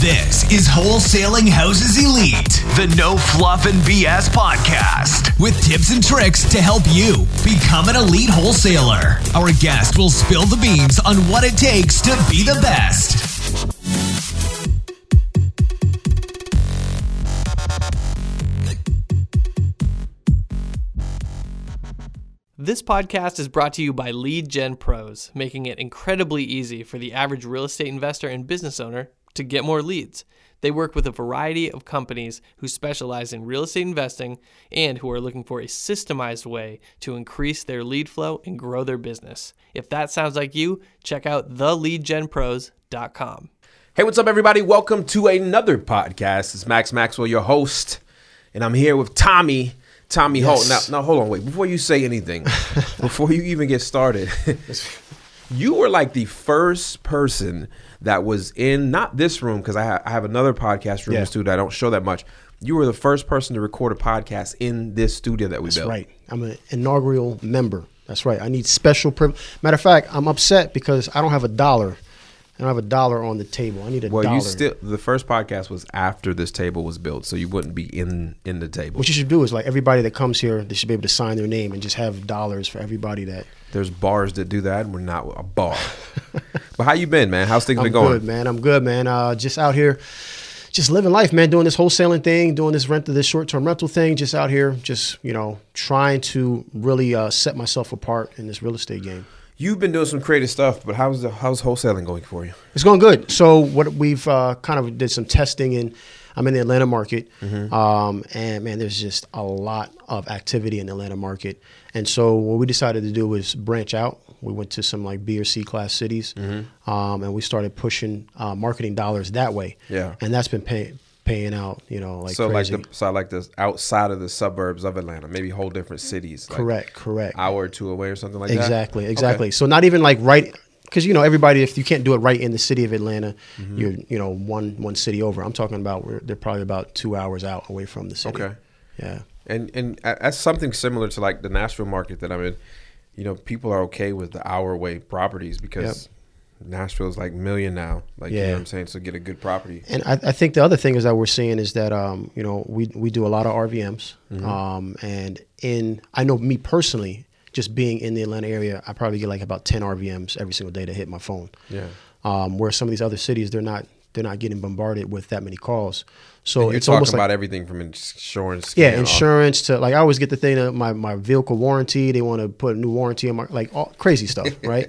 This is Wholesaling Houses Elite, the no fluff and BS podcast with tips and tricks to help you become an elite wholesaler. Our guest will spill the beans on what it takes to be the best. This podcast is brought to you by Lead Gen Pros, making it incredibly easy for the average real estate investor and business owner to get more leads. They work with a variety of companies who specialize in real estate investing and who are looking for a systemized way to increase their lead flow and grow their business. If that sounds like you, check out theleadgenpros.com. Hey, what's up, everybody? Welcome to another podcast. It's Max Maxwell, your host, and I'm here with Tommy. Tommy Holt. Now, now, hold on, wait. Before you say anything, before you even get started, you were like the first person that was in not this room because I, ha- I have another podcast room Yeah. in the studio. I don't show that much. You were the first person to record a podcast in this studio that we That's built. right. I'm an inaugural member. That's right. I need special privilege. Matter of fact, I'm upset because I don't have a dollar. I don't have a dollar on the table. I need a Well, dollar. you still the first podcast was after this table was built, so you wouldn't be in in the table. what you should do is like everybody that comes here, they should be able to sign their name and just have dollars for everybody that. There's bars that do that. and We're not a bar. but how you been, man? How's things been going? I'm been going? good, man. I'm good, man. Uh, just out here, just living life, man. Doing this wholesaling thing, doing this rent, this short term rental thing. Just out here, just you know, trying to really uh, set myself apart in this real estate game. You've been doing some creative stuff, but how's the how's wholesaling going for you? It's going good. So what we've uh, kind of did some testing in. I'm in the Atlanta market, um, and man, there's just a lot of activity in the Atlanta market. And so what we decided to do was branch out. We went to some like B or C class cities, um, and we started pushing uh, marketing dollars that way. Yeah. and that's been pay, paying out. You know, like so crazy. like the so like the outside of the suburbs of Atlanta, maybe whole different cities. Like correct, correct. Hour or two away or something like that. Exactly, Okay. exactly. So not even like right because you know everybody if you can't do it right in the city of Atlanta, Mm-hmm. you're you know one one city over. I'm talking about where they're probably about two hours out away from the city. Okay. Yeah. And and that's something similar to like the Nashville market that I'm in. You know, people are okay with the hour away properties because Nashville's like million now. Like you know what I'm saying? So get a good property. And I, I think the other thing is that we're seeing is that um, you know we we do a lot of RVMs, Mm-hmm. um, and in I know me personally, just being in the Atlanta area, I probably get like about ten RVMs every single day to hit my phone. Yeah. Um, where some of these other cities, they're not they're not getting bombarded with that many calls. So you're it's talking almost like about everything from insurance. Yeah, insurance to like I always get the thing that my my vehicle warranty. They want to put a new warranty on my like all crazy stuff, right?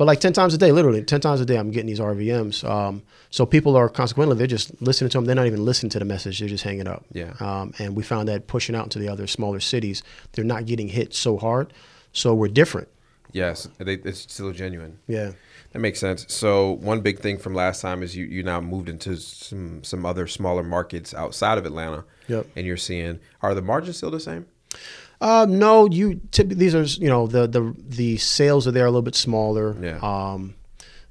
But like ten times a day, literally ten times a day, I'm getting these RVMs. Um, so people are consequently they're just listening to them. They're not even listening to the message. They're just hanging up. Yeah. Um, and we found that pushing out into the other smaller cities, they're not getting hit so hard. So we're different. Yes, they, it's still genuine. Yeah. That makes sense. So one big thing from last time is you you now moved into some some other smaller markets outside of Atlanta. Yep. And you're seeing are the margins still the same? Uh, no, you typically these are you know the the the sales are there a little bit smaller. Yeah. Um,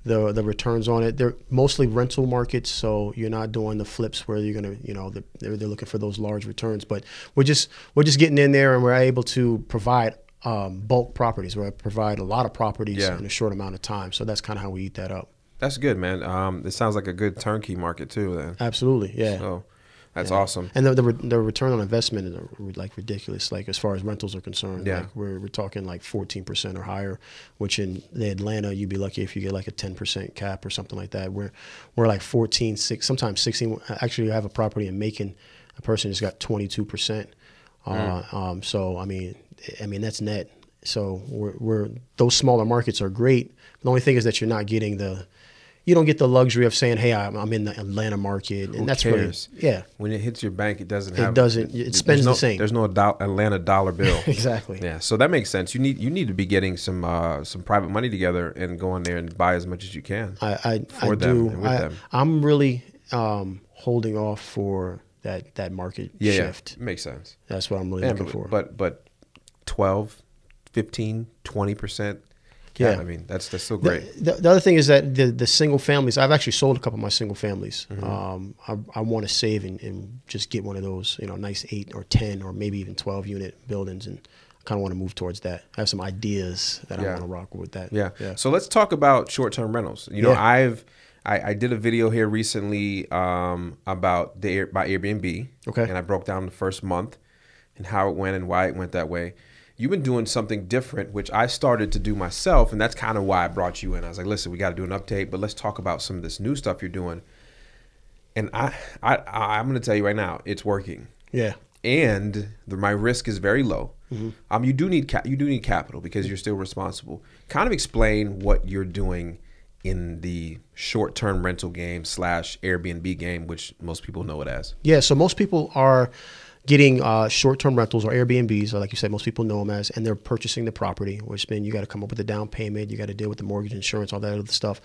the the returns on it they're mostly rental markets, so you're not doing the flips where you're gonna you know the, they're they're looking for those large returns. But we're just we're just getting in there and we're able to provide um, bulk properties. Where I provide a lot of properties Yeah. in a short amount of time. So that's kind of how we eat that up. That's good, man. Um, it sounds like a good turnkey market too. Then. Absolutely, yeah. So that's awesome. And the, the, re- the return on investment is uh, like ridiculous. Like as far as rentals are concerned, Yeah. like we're, we're talking like 14% or higher, which in the Atlanta, you'd be lucky if you get like a 10% cap or something like that. We're, we're like 14, six, sometimes 16. Actually, I have a property in Macon. A person just got 22%. Uh, um, so, I mean, I mean, that's net. So we're, we're, those smaller markets are great. The only thing is that you're not getting the, you don't get the luxury of saying, "Hey, I'm, I'm in the Atlanta market," and Who that's cares? really yeah. When it hits your bank, it doesn't It have. doesn't- it there's spends the same. There's no do- Atlanta dollar bill. Exactly. Yeah, so that makes sense. You need you need to be getting some uh, some private money together and go in there and buy as much as you can. I I, For I them do. I, them. I'm really um, holding off for that that market yeah, shift. yeah, makes sense. That's what I'm really Yeah, looking but, for. but but 12, 15, 20 percent. Yeah. I mean that's that's the, great. the, the other thing is that the the single families. I've actually sold a couple of my single families. Mm-hmm. Um, I, I want to save and, and just get one of those, you know, nice eight or ten or maybe even twelve unit buildings, and I kind of want to move towards that. I have some ideas that I want to rock with that. Yeah. yeah. So let's talk about short term rentals. You know, Yeah. I've I, I did a video here recently um, about the about Airbnb. Okay. And I broke down the first month and how it went and why it went that way. You've been doing something different, which I started to do myself, and that's kind of why I brought you in. I was like, listen, we got to do an update, but let's talk about some of this new stuff you're doing. And I, I, I'm going to tell you right now, it's working Yeah. and the, my risk is very low. Um, you do need ca- you do need capital because you're still responsible. Kind of explain what you're doing in the short-term rental game slash Airbnb game, which most people know it as. Yeah, so most people are getting uh, short-term rentals or Airbnbs, or like you said, most people know them as, and they're purchasing the property, which means you got to come up with a down payment, you got to deal with the mortgage, insurance, all that other stuff,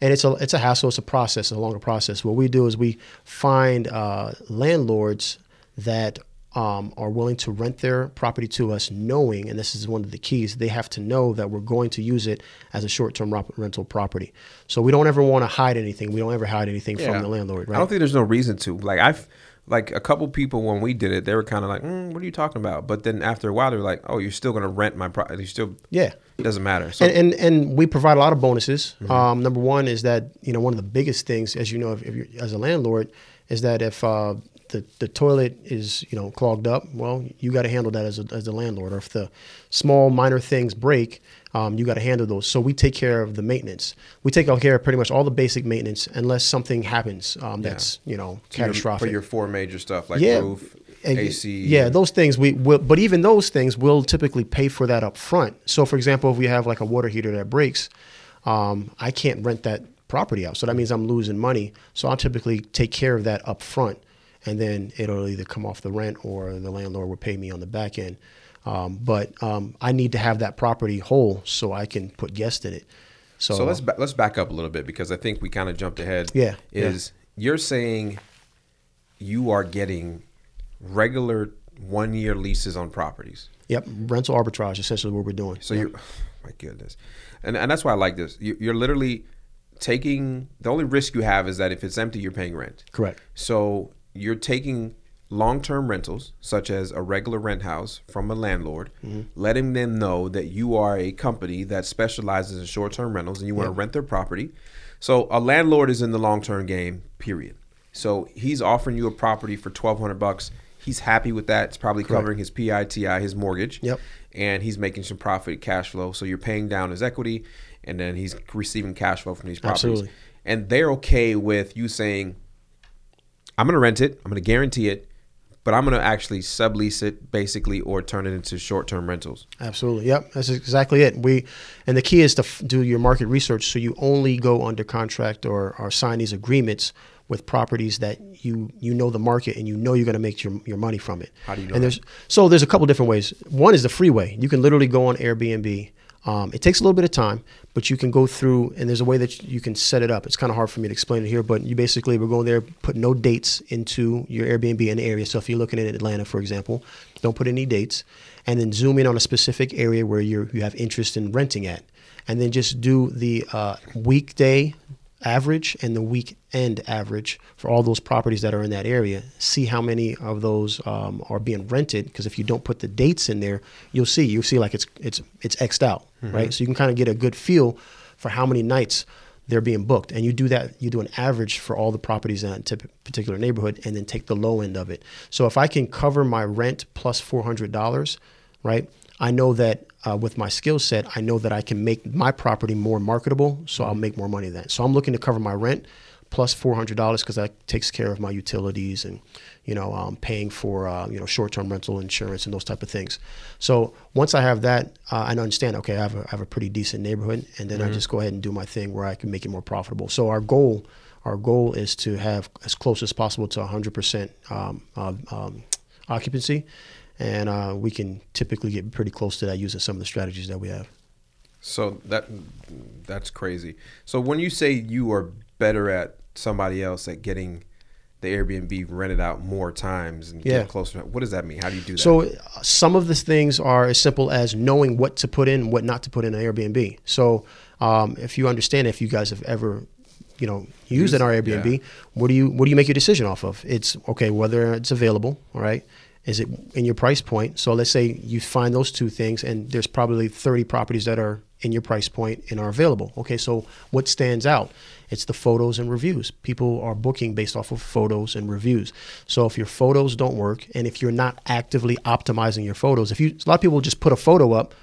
and it's a it's a hassle, it's a process, it's a longer process. What we do is we find uh, landlords that um, are willing to rent their property to us, knowing, and this is one of the keys, they have to know that we're going to use it as a short-term rop- rental property. So we don't ever want to hide anything. We don't ever hide anything from the landlord. Right? I don't think there's no reason to. Like I've like a couple people when we did it, they were kind of like, mm, "What are you talking about?" But then after a while, they're like, "Oh, you're still going to rent my property? You still Yeah. It doesn't matter." So and, and and we provide a lot of bonuses. Um, number one is that you know one of the biggest things, as you know, if, if you're, as a landlord, is that if uh, the the toilet is you know clogged up, well, you got to handle that as a as a landlord. Or if the small minor things break, um, you got to handle those. So we take care of the maintenance. We take care of pretty much all the basic maintenance, unless something happens um, that's you know your- catastrophic. for your four major stuff like yeah, roof, and- AC. Yeah, those things we will, but even those things we'll typically pay for that up front. So, for example, if we have like a water heater that breaks, um, I can't rent that property out. So that means I'm losing money. So I'll typically take care of that up front, and then it'll either come off the rent or the landlord will pay me on the back end. Um, but um, I need to have that property whole so I can put guests in it. So, So let's ba- let's back up a little bit because I think we kind of jumped ahead. Yeah, yeah. is you're saying you are getting regular one year leases on properties. yep, rental arbitrage essentially what we're doing. So you're, my goodness, and and that's why I like this. You, you're literally taking the only risk you have is that if it's empty, you're paying rent. correct. So you're taking long-term rentals, such as a regular rent house, from a landlord, mm-hmm. letting them know that you are a company that specializes in short-term rentals and you want to rent their property. So a landlord is in the long-term game. Period. So he's offering you a property for twelve hundred bucks. He's happy with that. It's probably covering his PITI, his mortgage. Yep. And he's making some profit cash flow. So you're paying down his equity, and then he's receiving cash flow from these properties. Absolutely. And they're okay with you saying, I'm going to rent it. I'm going to guarantee it, but I'm going to actually sublease it basically or turn it into short-term rentals. Absolutely. Yep. That's exactly it. We, and the key is to f- do your market research so you only go under contract or, or sign these agreements with properties that you you know the market and you know you're going to make your, your money from it. How do you know And that? there's so there's a couple different ways. One is the freeway. You can literally go on Airbnb. Um, it takes a little bit of time, but you can go through, and there's a way that you can set it up. It's kind of hard for me to explain it here, but you basically we're going there, put no dates into your Airbnb in the area. So if you're looking at Atlanta, for example, don't put any dates, and then zoom in on a specific area where you you have interest in renting at, and then just do the uh, weekday average and the weekend average for all those properties that are in that area. See how many of those um, are being rented. Because if you don't put the dates in there, you'll see you'll see like it's it's it's xed out, right? So you can kind of get a good feel for how many nights they're being booked, and you do that. You do an average for all the properties in that particular neighborhood, and then take the low end of it. So if I can cover my rent plus four hundred dollars, right? I know that uh, with my skill set, I know that I can make my property more marketable, so I'll make more money then. So I'm looking to cover my rent plus four hundred dollars because that takes care of my utilities and you know um, paying for uh, you know short-term rental insurance and those type of things. So once I have that, uh, I understand. Okay, I have, a, I have a pretty decent neighborhood, and then I just go ahead and do my thing where I can make it more profitable. So our goal, our goal is to have as close as possible to hundred percent um, uh, um, occupancy and uh, we can typically get pretty close to that using some of the strategies that we have. So that that's crazy. So when you say you are better at somebody else at getting the Airbnb rented out more times and Yeah. getting closer, what does that mean? How do you do that? So uh, some of the things are as simple as knowing what to put in, and what not to put in an Airbnb. So um, if you understand, if you guys have ever, you know, used an Airbnb, yeah. what do you what do you make your decision off of? It's okay whether it's available, all right. Is it in your price point? So let's say you find those two things, and there's probably 30 properties that are in your price point and are available. Okay, so what stands out? It's the photos and reviews. People are booking based off of photos and reviews. So if your photos don't work and if you're not actively optimizing your photos, if you a lot of people just put a photo up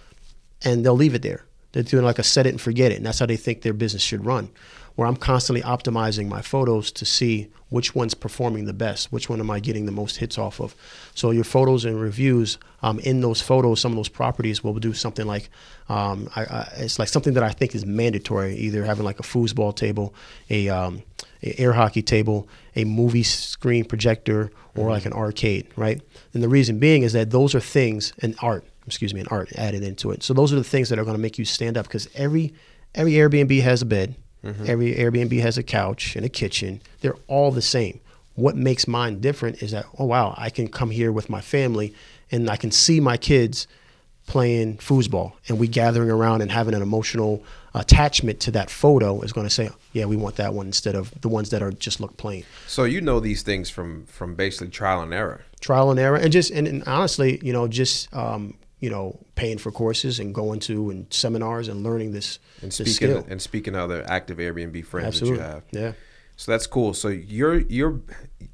and they'll leave it there. They're doing like a set it and forget it, and that's how they think their business should run. Where I'm constantly optimizing my photos to see which one's performing the best, which one am I getting the most hits off of. So your photos and reviews, um, in those photos, some of those properties will do something like, um, I, I, it's like something that I think is mandatory, either having like a foosball table, a, um, a air hockey table, a movie screen projector, or like an arcade, right? And the reason being is that those are things, and art, excuse me, and art added into it. So those are the things that are going to make you stand up because every every Airbnb has a bed, mm-hmm. every Airbnb has a couch and a kitchen. They're all the same. What makes mine different is that oh wow, I can come here with my family and I can see my kids playing foosball and we gathering around and having an emotional attachment to that photo is going to say yeah we want that one instead of the ones that are just look plain so you know these things from from basically trial and error trial and error and just and, and honestly you know just um, you know, paying for courses and going to and seminars and learning this and this speaking skill. and speaking to other active Airbnb friends Absolutely. that you have. Yeah. So that's cool. So you're you're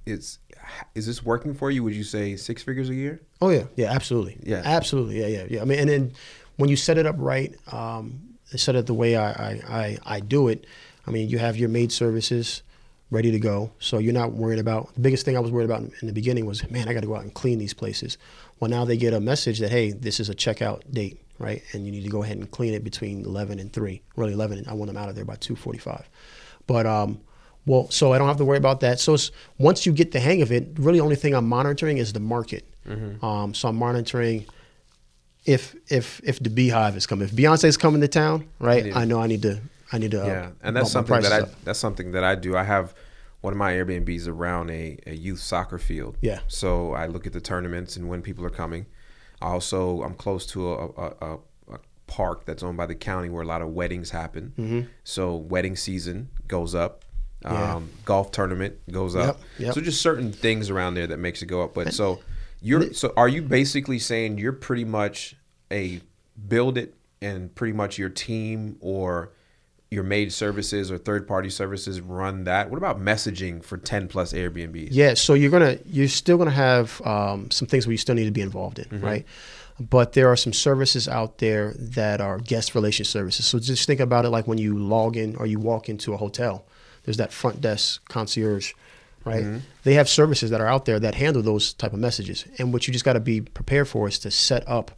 it's is this working for you? Would you say six figures a year? Oh yeah, yeah, absolutely. Yeah, absolutely. Yeah, yeah, yeah. I mean, and then when you set it up right, um, set it the way I, I, I, I do it. I mean, you have your maid services ready to go. So you're not worried about the biggest thing I was worried about in the beginning was, man, I got to go out and clean these places. Well, now they get a message that, hey, this is a checkout date, right? And you need to go ahead and clean it between 11 and 3. Really, 11, I want them out of there by 2.45. But, um, well, so I don't have to worry about that. So once you get the hang of it, really only thing I'm monitoring is the market. Mm-hmm. Um, so I'm monitoring if if if the Beyhive is coming, if Beyonce is coming to town, right? I know I need to I need to yeah, uh, and that's something that I up. that's something that I do. I have one of my Airbnbs around a, a youth soccer field. Yeah. So I look at the tournaments and when people are coming. Also, I'm close to a, a, a, a park that's owned by the county where a lot of weddings happen. Mm-hmm. So wedding season goes up. Yeah. Um, golf tournament goes up. Yep, yep. So just certain things around there that makes it go up. But so you're so are you basically saying you're pretty much a build it and pretty much your team or your maid services or third party services run that? What about messaging for 10 plus Airbnbs? Yeah, so you're going to, you're still going to have um, some things where you still need to be involved in, mm-hmm. right? But there are some services out there that are guest relation services. So just think about it like when you log in or you walk into a hotel, there's that front desk concierge, right? Mm-hmm. They have services that are out there that handle those type of messages. And what you just got to be prepared for is to set up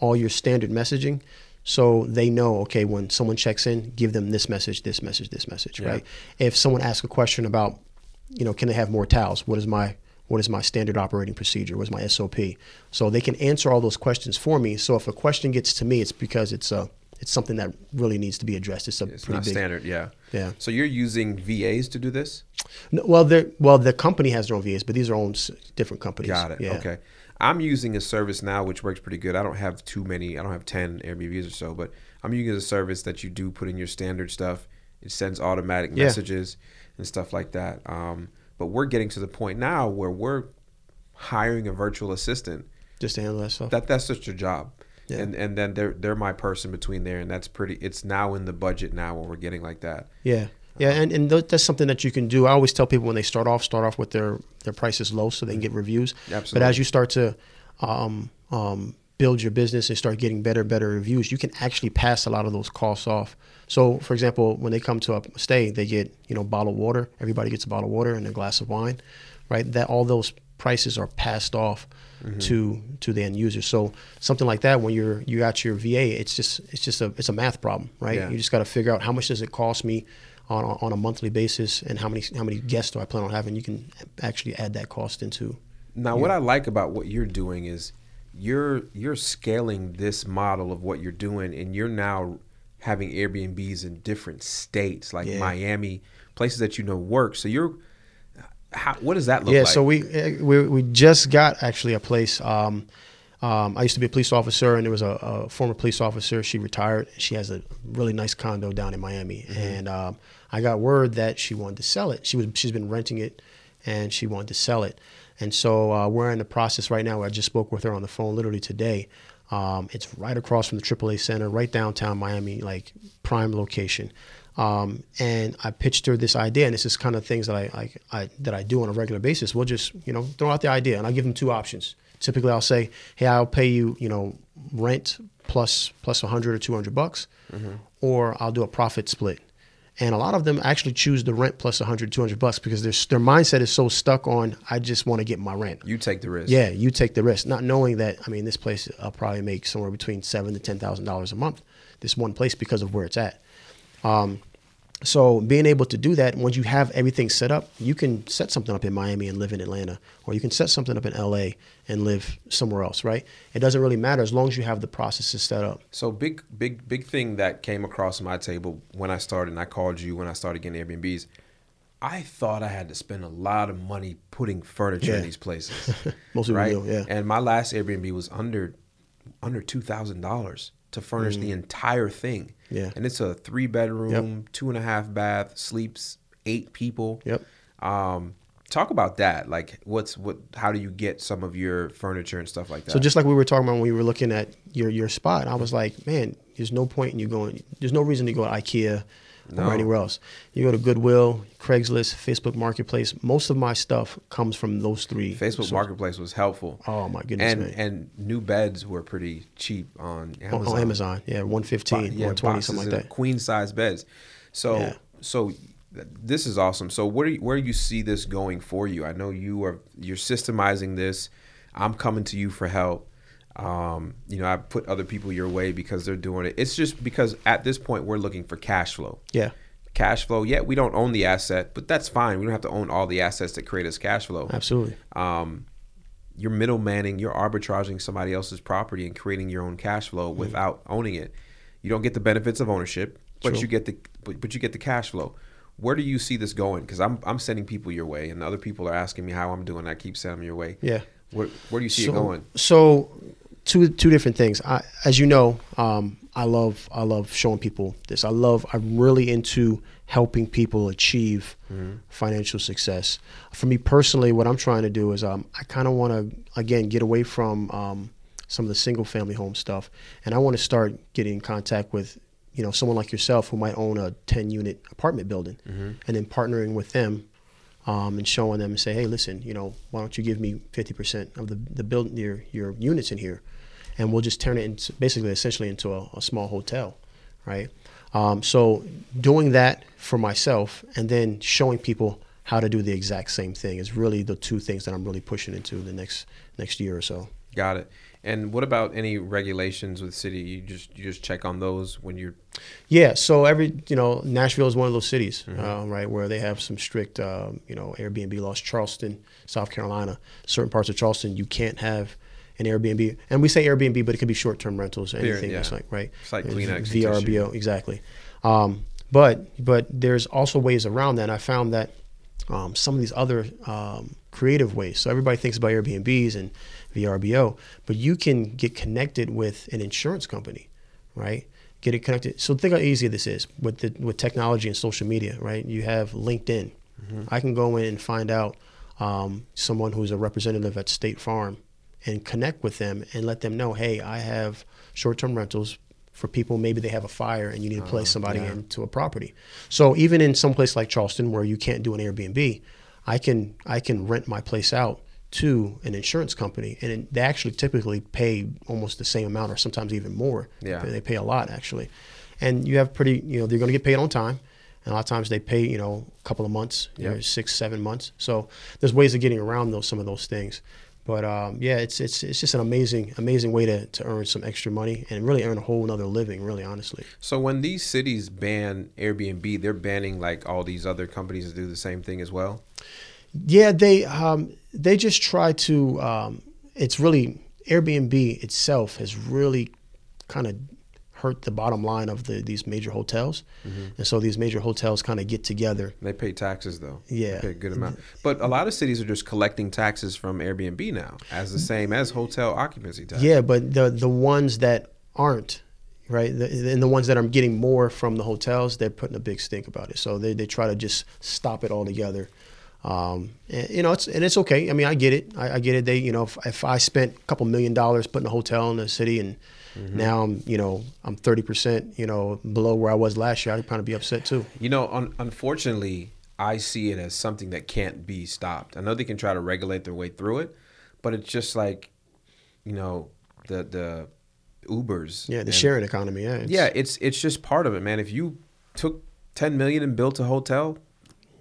all your standard messaging so they know okay when someone checks in give them this message this message this message yeah. right? If someone asks a question about you know can they have more towels? What is my what is my standard operating procedure? What is my sop so they can answer all those questions for me. So if a question gets to me it's because it's a it's something that really needs to be addressed. It's a it's pretty not big, standard yeah. Yeah. So you're using vas to do this? No, well well the company has their own vas but these are own different companies. Got it. Yeah. okay I'm using a service now which works pretty good. I don't have too many. I don't have ten Airbnbs or so, but I'm using a service that you do put in your standard stuff. It sends automatic yeah. messages and stuff like that. Um, but we're getting to the point now where we're hiring a virtual assistant just to handle that stuff. That that's just your job. Yeah. And and then they're they're my person between there, and that's pretty. It's now in the budget now where we're getting like that. Yeah. Yeah, and, and that's something that you can do. I always tell people when they start off, start off with their, their prices low so they can get reviews. Absolutely. But as you start to um, um, build your business and start getting better, better reviews, you can actually pass a lot of those costs off. So, for example, when they come to a stay, they get you know bottled water. Everybody gets a bottle of water and a glass of wine, right? That all those prices are passed off mm-hmm. to to the end user. So something like that, when you're you got your VA, it's just it's just a it's a math problem, right? Yeah. You just got to figure out how much does it cost me on, on a monthly basis and how many how many guests do I plan on having. You can actually add that cost into. Now, what I like about what you're doing is you're you're scaling this model of what you're doing, and you're now having Airbnbs in different states like yeah. Miami, places that you know work. So you're how, what does that look yeah, like? so we, eh, we we just got actually a place. Um, um, I used to be a police officer, and there was a, a, former police officer. She retired. She has a really nice condo down in Miami, mm-hmm. and um, I got word that she wanted to sell it. She was she's been renting it, and she wanted to sell it. And so uh, we're in the process right now. I just spoke with her on the phone literally today Um, it's right across from the AAA Center, right downtown Miami, like prime location. Um, and I pitched her this idea, and this is kind of things that I, I, I that I do on a regular basis. We'll just you know throw out the idea, and I give them two options. Typically, I'll say, "Hey, I'll pay you you know rent plus plus 100 or 200 bucks, or I'll do a profit split." And a lot of them actually choose the rent plus 100, 200 bucks because their their mindset is so stuck on I just want to get my rent. You take the risk. Yeah, you take the risk, not knowing that. I mean, this place I'll probably make somewhere between seven to ten thousand dollars a month. This one place because of where it's at. Um, so being able to do that, once you have everything set up, you can set something up in Miami and live in Atlanta, or you can set something up in LA and live somewhere else. Right? It doesn't really matter as long as you have the processes set up. So big, big, big thing that came across my table when I started, and I called you when I started getting Airbnbs. I thought I had to spend a lot of money putting furniture in these places. Most people right? do, yeah. And my last Airbnb was under under two thousand dollars to furnish the entire thing. Mm. Yeah. And it's a three bedroom, two and a half bath, sleeps eight people. Yep. Um, talk about that. Like, what's what? How do you get some of your furniture and stuff like that? So just like we were talking about when we were looking at your your spot, I was like, man, there's no point in you going. There's no reason to go to IKEA No. or anywhere else. You go to Goodwill, Craigslist, Facebook Marketplace. Most of my stuff comes from those three. Facebook sources. Marketplace was helpful. Oh, my goodness, and man. and new beds were pretty cheap on On- Amazon. on Amazon. Yeah, 115, Bo- yeah, 120, something like that. Queen size beds. So Yeah. so this is awesome. So where do you, where do you see this going for you? I know you are you're systemizing this. I'm coming to you for help. Um, you know, I put other people your way because they're doing it. It's just because at this point we're looking for cash flow. Yeah, Cash flow. Yeah, we don't own the asset, but that's fine. We don't have to own all the assets that create us cash flow absolutely. um, you're middlemaning, you're arbitraging somebody else's property and creating your own cash flow Mm-hmm. without owning it. You don't get the benefits of ownership, but True. you get the but, but you get the cash flow. Where do you see this going? Because I'm I'm sending people your way, and other people are asking me how I'm doing. I keep sending them your way. Yeah. Where where do you see so, it going? So, two two different things. I, as you know, um, I love I love showing people this. I love I'm really into helping people achieve financial success. For me personally, what I'm trying to do is um, I kind of want to again get away from um, some of the single family home stuff, and I want to start getting in contact with you know someone like yourself who might own a 10 unit apartment building, and then partnering with them um, and showing them and say, hey, listen, you know, why don't you give me 50% of the, the build your, your units in here? And we'll just turn it into basically essentially into a, a small hotel, right? Um, so doing that for myself and then showing people how to do the exact same thing is really the two things that I'm really pushing into the next next year or so. Got it. And what about any regulations with the city? You just you just check on those when you're Yeah, so every you know Nashville is one of those cities, uh, right, where they have some strict um, you know Airbnb laws. Charleston, South Carolina, certain parts of Charleston you can't have an Airbnb, and we say Airbnb, but it could be short-term rentals, anything yeah. like right, It's like Kleenex and VRBO, exactly. Um, but but there's also ways around that. And I found that um, some of these other um, creative ways. So everybody thinks about Airbnbs and VRBO, but you can get connected with an insurance company, right? Get it connected. So think how easy this is with the with technology and social media, right? You have LinkedIn. I can go in and find out um, someone who's a representative at State Farm and connect with them and let them know, hey, I have short-term rentals for people. Maybe they have a fire and you need to place oh, somebody into a property. So even in some place like Charleston where you can't do an Airbnb, I can I can rent my place out to an insurance company, and they actually typically pay almost the same amount, or sometimes even more. Yeah. they pay a lot actually, and you have pretty you know they're going to get paid on time. And a lot of times they pay, you know, a couple of months, you know, six, seven months. So there's ways of getting around those some of those things. But um, yeah, it's it's it's just an amazing amazing way to, to earn some extra money and really earn a whole nother living. Really, honestly. So when these cities ban Airbnb, they're banning like all these other companies to do the same thing as well. Yeah, they um, they just try to. Um, it's really Airbnb itself has really kind of hurt the bottom line of the these major hotels, and so these major hotels kind of get together. They pay taxes though. Yeah. they pay a good amount. But a lot of cities are just collecting taxes from Airbnb now, as the same as hotel occupancy tax. Yeah, but the the ones that aren't right, the, and the ones that are getting more from the hotels, they're putting a big stink about it. So they they try to just stop it altogether. Um, and, you know, it's and it's okay. I mean, I get it. I, I get it. They, you know, if, if, I spent a couple million dollars putting a hotel in the city, and mm-hmm. now I'm, you know, I'm thirty percent, you know, below where I was last year, I'd probably be upset too. You know, un- unfortunately, I see it as something that can't be stopped. I know they can try to regulate their way through it, but it's just like, you know, the the Ubers. Yeah, the and, sharing economy. Yeah, it's, yeah, it's it's just part of it, man. If you took ten million and built a hotel,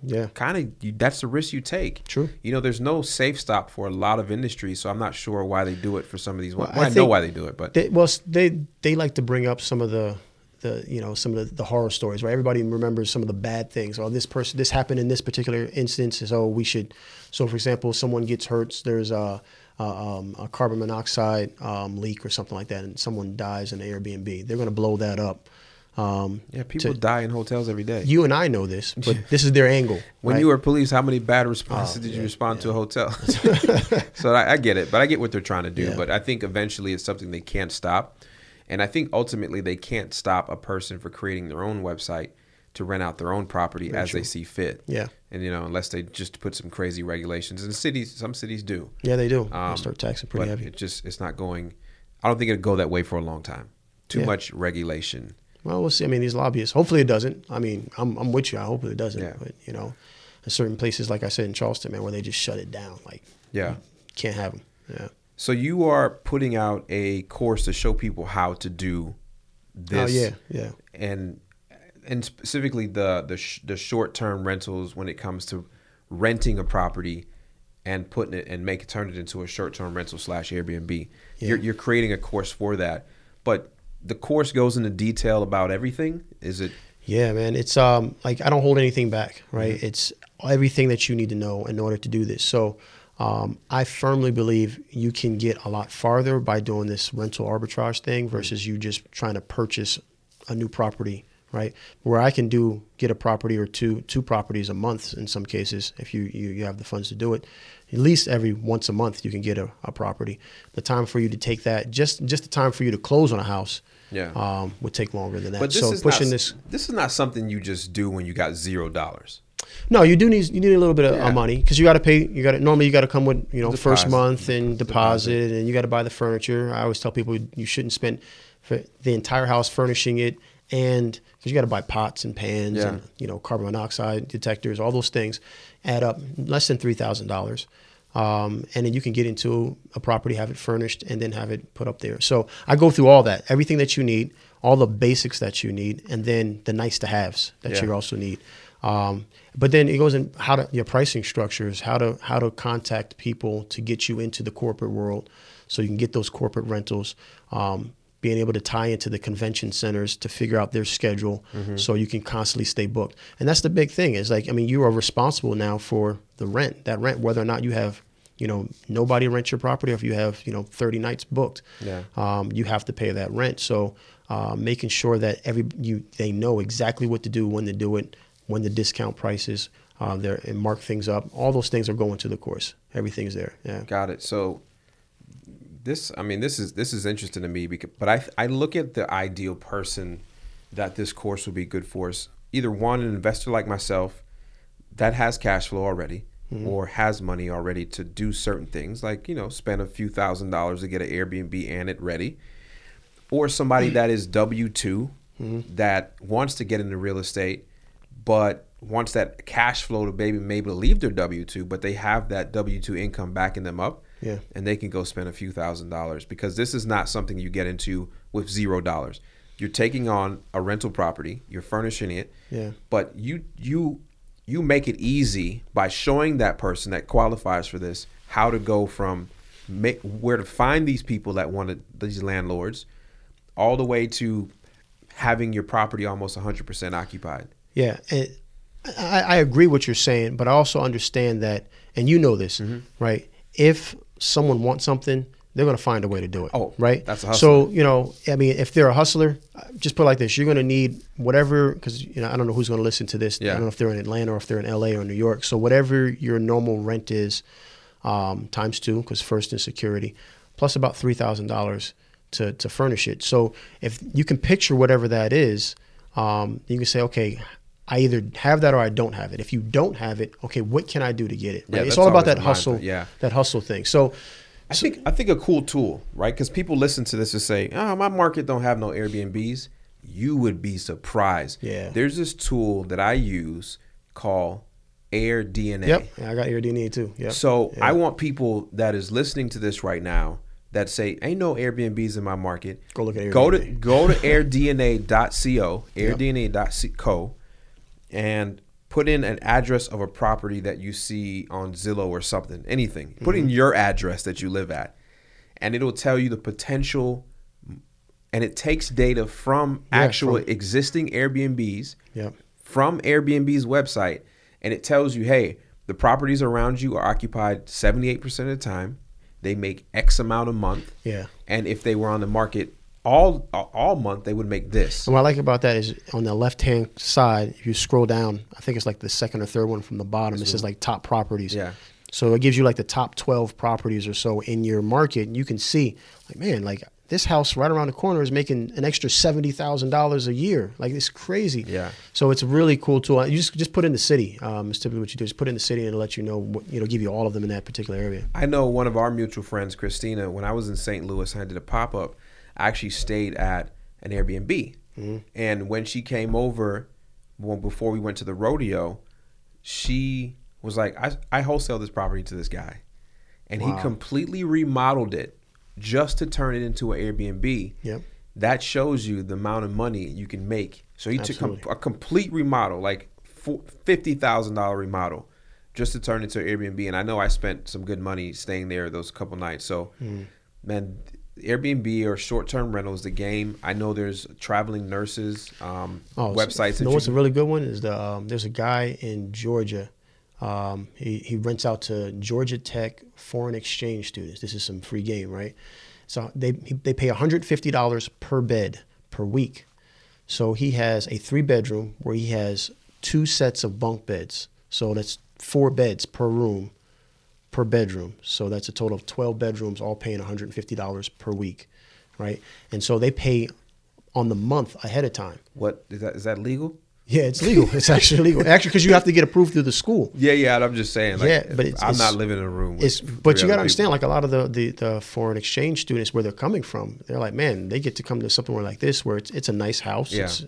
yeah, kind of that's the risk you take. True. You know, there's no safe stop for a lot of industries, so I'm not sure why they do it for some of these. Well, well I, I know why they do it, but they, well, they they like to bring up some of the the you know some of the, the, horror stories right everybody remembers some of the bad things oh this person this happened in this particular instance so we should so for example someone gets hurt there's a a, um, a carbon monoxide um, leak or something like that, and someone dies in an Airbnb, they're going to blow that up. Um, yeah, people to, die in hotels every day. You and I know this, but this is their angle. when right? you were police, how many bad responses oh, did yeah, you respond yeah. to a hotel? so I, I, get it, but I get what they're trying to do. Yeah. But I think eventually it's something they can't stop, and I think ultimately they can't stop a person for creating their own website to rent out their own property Very as true. they see fit. Yeah. And you know, unless they just put some crazy regulations, and cities, some cities do. Yeah, they do. Um, they start taxing pretty heavy. It just it's not going. I don't think it'll go that way for a long time. Too yeah. much regulation. Well, we'll see. I mean, these lobbyists. Hopefully, it doesn't. I mean, I'm I'm with you. I hope it doesn't. Yeah. But you know, in certain places, like I said in Charleston, man, where they just shut it down. Like, yeah, can't have them. Yeah. So you are putting out a course to show people how to do this. Oh yeah, yeah. And and specifically the the, sh- the short term rentals when it comes to renting a property and putting it and make it turn it into a short term rental slash Airbnb. Yeah. You're, you're creating a course for that, but the course goes into detail about everything. Is it? Yeah, man. It's um like I don't hold anything back, right? Mm-hmm. It's everything that you need to know in order to do this. So. Um, I firmly believe you can get a lot farther by doing this rental arbitrage thing versus you just trying to purchase a new property right? Where I can do get a property or two two properties a month in some cases if you you, you have the funds to do it. At least every once a month you can get a, a property. The time for you to take that just just the time for you to close on a house. Yeah. Um, would take longer than that. But this so is pushing not, this this is not something you just do when you got zero dollars. No, you do need you need a little bit of yeah. money because you got to pay. You got to normally you got to come with you know deposit. first month and deposit, deposit, and you got to buy the furniture. I always tell people you shouldn't spend for the entire house furnishing it and because you got to buy pots and pans yeah. and you know carbon monoxide detectors, all those things add up less than three thousand um, and then you can get into a property, have it furnished, and then have it put up there. So I go through all that, everything that you need, all the basics that you need, and then the nice to haves that yeah. you also need. Um, but then it goes in how to your pricing structures, how to how to contact people to get you into the corporate world, so you can get those corporate rentals. Um, being able to tie into the convention centers to figure out their schedule mm-hmm. so you can constantly stay booked. And that's the big thing is like, I mean, you are responsible now for the rent, that rent, whether or not you have, you know, nobody rent your property or if you have, you know, 30 nights booked, yeah. um, you have to pay that rent. So uh, making sure that every, you, they know exactly what to do, when to do it, when the discount prices, uh, there and mark things up. All those things are going to the course. Everything's there. Yeah. Got it. So this I mean this is this is interesting to me because but I I look at the ideal person that this course would be good for is either one an investor like myself that has cash flow already mm-hmm. or has money already to do certain things like you know spend a few thousand dollars to get an Airbnb and it ready or somebody that is W 2 mm-hmm. that wants to get into real estate but wants that cash flow to maybe maybe leave their W two, but they have that W two income backing them up. Yeah. And they can go spend a few thousand dollars because this is not something you get into with zero dollars. You're taking on a rental property, you're furnishing it. Yeah. But you you you make it easy by showing that person that qualifies for this how to go from make, where to find these people that wanted these landlords all the way to having your property almost 100% occupied. Yeah, and I, I agree what you're saying, but I also understand that, and you know this, mm-hmm. right? If someone wants something, they're going to find a way to do it. Oh, right. That's a hustler. So you know, I mean, if they're a hustler, just put it like this: you're going to need whatever, because you know, I don't know who's going to listen to this. Yeah. I don't know if they're in Atlanta or if they're in LA or New York. So whatever your normal rent is, um, times two, because first in security, plus about three thousand dollars to to furnish it. So if you can picture whatever that is, um, you can say, okay, I either have that or I don't have it. If you don't have it, okay, what can I do to get it? Yeah, it's all about that hustle. yeah. that hustle thing. So I think I think a cool tool, right? Because people listen to this and say, "Oh, my market don't have no Airbnbs." You would be surprised. Yeah. There's this tool that I use called Air DNA. Yep, yeah, I got Air DNA too. Yep. So Yeah. I want people that is listening to this right now that say, "Ain't no Airbnbs in my market." Go look at Airbnb. Go to go to airdna.co, airdna.co, and put in an address of a property that you see on Zillow or something, anything. Put Mm-hmm. in your address that you live at, and it'll tell you the potential. And it takes data from Yeah, actual from- existing Airbnbs Yep. from Airbnb's website, and it tells you, hey, the properties around you are occupied 78% of the time. They make X amount a month. Yeah. And if they were on the market all all month, they would make this. And what I like about that is on the left hand side, if you scroll down, I think it's like the second or third one from the bottom. It says like top properties. Yeah. So it gives you like the top twelve properties or so in your market, and you can see like man, like this house right around the corner is making an extra seventy thousand dollars a year. Like it's crazy. Yeah. So it's a really cool tool. You just just put in the city. Um, it's typically what you do. Just put in the city and it'll let you know what you know, give you all of them in that particular area. I know one of our mutual friends, Christina, when I was in St. Louis I did a pop up, actually stayed at an Airbnb. And when she came over, well, before we went to the rodeo, she was like, I, I wholesale this property to this guy. And he completely remodeled it just to turn it into an Airbnb. Yep. That shows you the amount of money you can make. So he took Absolutely. com- a complete remodel, like $50,000 remodel, just to turn it into an Airbnb. And I know I spent some good money staying there those couple nights. So, Hmm. man, Airbnb or short term rental is the game. I know there's traveling nurses, um, Oh, websites. You know what's a really good one is the um, there's a guy in Georgia. Um, he he rents out to Georgia Tech foreign exchange students. This is some free game, right? So they they pay 150 dollars per bed per week. So he has a three bedroom where he has two sets of bunk beds. So that's four beds per room per bedroom. So that's a total of 12 bedrooms, all paying $150 per week, right? And so they pay on the month ahead of time. what is that? Is that legal? Yeah, it's legal. It's actually legal. Actually, because you have to get approved through the school. Yeah, yeah. I'm just saying. Like, Yeah, but it's- I'm it's- not living in a room. With It's, but you got to understand, like a lot of the, the, the foreign exchange students, where they're coming from, they're like, man, they get to come to somewhere like this where it's it's a nice house. Yeah. It's,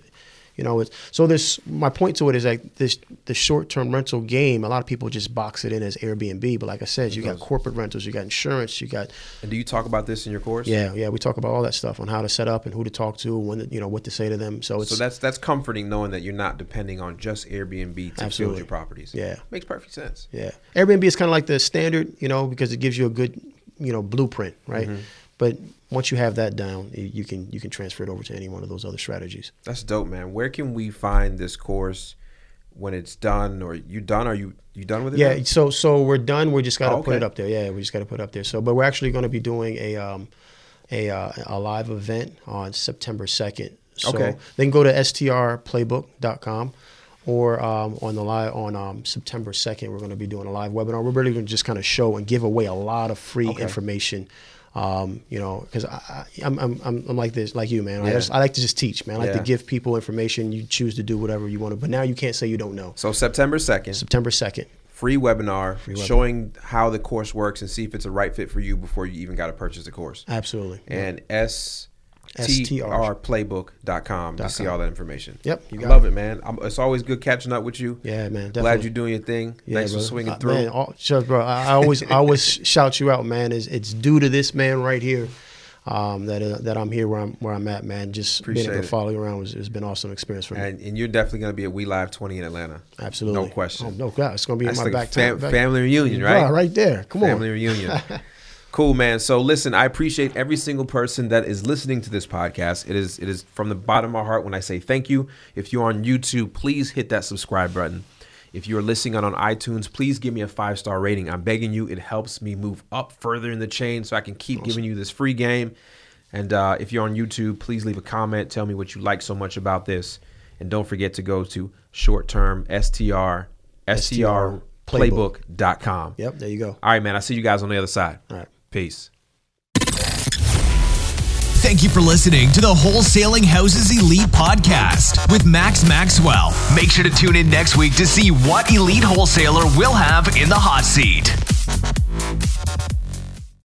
you know, it's, so this. My point to it is like this: the short-term rental game. A lot of people just box it in as Airbnb, but like I said, you got corporate rentals, you got insurance, you got And do you talk about this in your course? yeah, yeah. We talk about all that stuff on how to set up and who to talk to, when to, you know what to say to them. So it's So that's that's comforting knowing that you're not depending on just Airbnb to fill Absolutely. your properties. Yeah. makes perfect sense. Yeah, Airbnb is kind of like the standard, you know, because it gives you a good, you know, blueprint, right? Mm-hmm. But once you have that down, you can you can transfer it over to any one of those other strategies. That's dope, man. Where can we find this course when it's done? Or you done? Are you you done with it? Yeah, now? so so we're done. We just got to Oh, put it up there. Yeah, we just got to put it up there. So, but we're actually going to be doing a um, a uh, a live event on September second. So Okay. they can go to strplaybook.com or um, on the live on um, September second. We're going to be doing a live webinar. We're really going to just kind of show and give away a lot of free Okay. information. Um, you know, because I'm, I'm, I'm I'm like this, like you, man. I, just, I like to just teach, man. I like Yeah. to give people information. You choose to do whatever you want to, but now you can't say you don't know. So September second, September second. free webinar webinar. showing how the course works and see if it's a right fit for you before you even got to purchase the course. Absolutely. And S strplaybook.com to see all that information. Yep, you I love it. man. I'm, it's always good catching up with you. Yeah, man. Glad you're doing your thing. Yeah, Thanks for brother. swinging Uh, through. Man, all, just, bro, I, I always, I always shout you out, man. Is it's due to this man right here um, that uh, that I'm here where I'm where I'm at, man. Just being Appreciate able to follow you around was, has been an awesome experience for me. and, and you're definitely going to be at We Live 20 in Atlanta. Absolutely, No question. Oh, no doubt, it's gonna be That's in my like back, fam- back family reunion, Bruh, right? right there. Come Family on. Family reunion. cool, man. So listen, I appreciate every single person that is listening to this podcast. It is it is from the bottom of my heart when I say thank you. If you're on YouTube, please hit that subscribe button. If you're listening on, on iTunes, please give me a five star rating. I'm begging you. It helps me move up further in the chain so I can keep giving you this free game. And uh, if you're on YouTube, please leave a comment. Tell me what you like so much about this. And don't forget to go to short term STR, STR strplaybook.com. Yep, there you go. All right, man. I'll see you guys on the other side. All right. Peace. Thank you for listening to the Wholesaling Houses Elite podcast with Max Maxwell. Make sure to tune in next week to see what elite wholesaler will have in the hot seat.